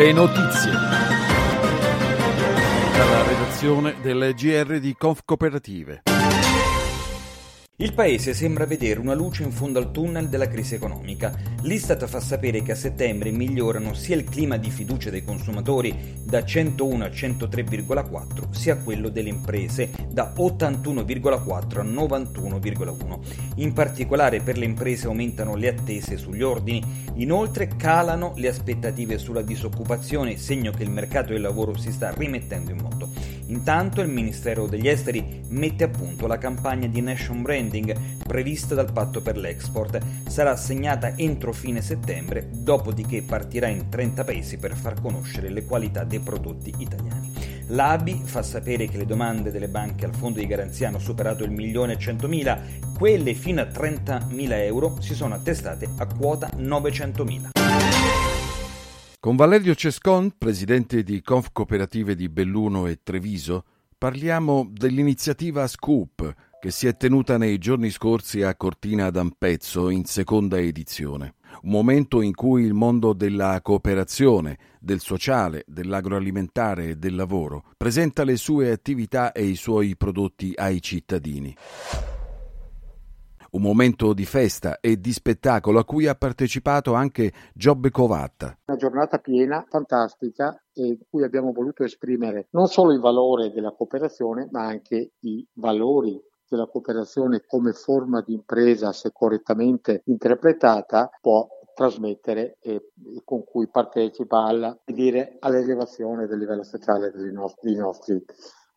Le notizie. Dalla redazione del GR di Conf Cooperative. Il paese sembra vedere una luce in fondo al tunnel della crisi economica. L'Istat fa sapere che a settembre migliorano sia il clima di fiducia dei consumatori da 101 a 103,4 sia quello delle imprese da 81,4 a 91,1. In particolare per le imprese aumentano le attese sugli ordini, inoltre calano le aspettative sulla disoccupazione, segno che il mercato del lavoro si sta rimettendo in moto. Intanto il Ministero degli Esteri mette a punto la campagna di Nation Brand spending prevista dal patto per l'export sarà assegnata entro fine settembre, dopodiché partirà in 30 paesi per far conoscere le qualità dei prodotti italiani. L'ABI fa sapere che le domande delle banche al fondo di garanzia hanno superato il milione e centomila, quelle fino a 30.000 euro si sono attestate a quota 900.000. Con Valerio Cescon, presidente di Conf Cooperative di Belluno e Treviso, parliamo dell'iniziativa Scoop, che si è tenuta nei giorni scorsi a Cortina d'Ampezzo in seconda edizione. Un momento in cui il mondo della cooperazione, del sociale, dell'agroalimentare e del lavoro presenta le sue attività e i suoi prodotti ai cittadini. Un momento di festa e di spettacolo a cui ha partecipato anche Giobbe Covatta. Una giornata piena, fantastica, in cui abbiamo voluto esprimere non solo il valore della cooperazione, ma anche i valori della cooperazione come forma di impresa, se correttamente interpretata, può trasmettere e, con cui partecipa alla, dire, all'elevazione del livello sociale dei nostri, dei nostri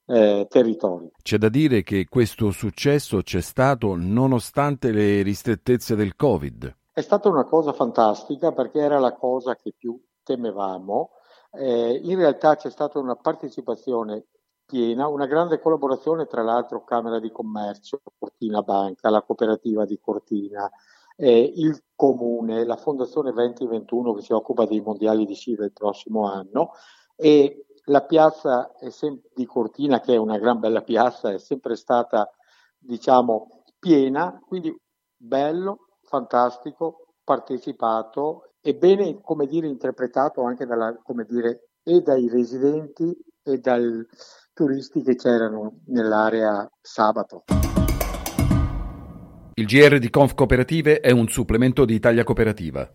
eh, territori. C'è da dire che questo successo c'è stato nonostante le ristrettezze del Covid. È stata una cosa fantastica perché era la cosa che più temevamo. Eh, in realtà c'è stata una partecipazione piena una grande collaborazione tra l'altro Camera di Commercio, Cortina Banca, la cooperativa di Cortina, eh, il Comune, la Fondazione 2021 che si occupa dei mondiali di sci del prossimo anno e la piazza sem- di Cortina, che è una gran bella piazza, è sempre stata diciamo piena, quindi bello, fantastico, partecipato e bene, come dire, interpretato anche dalla, come dire, e dai residenti e dai turisti che c'erano nell'area sabato. Il GR di Conf Cooperative è un supplemento di Italia Cooperativa.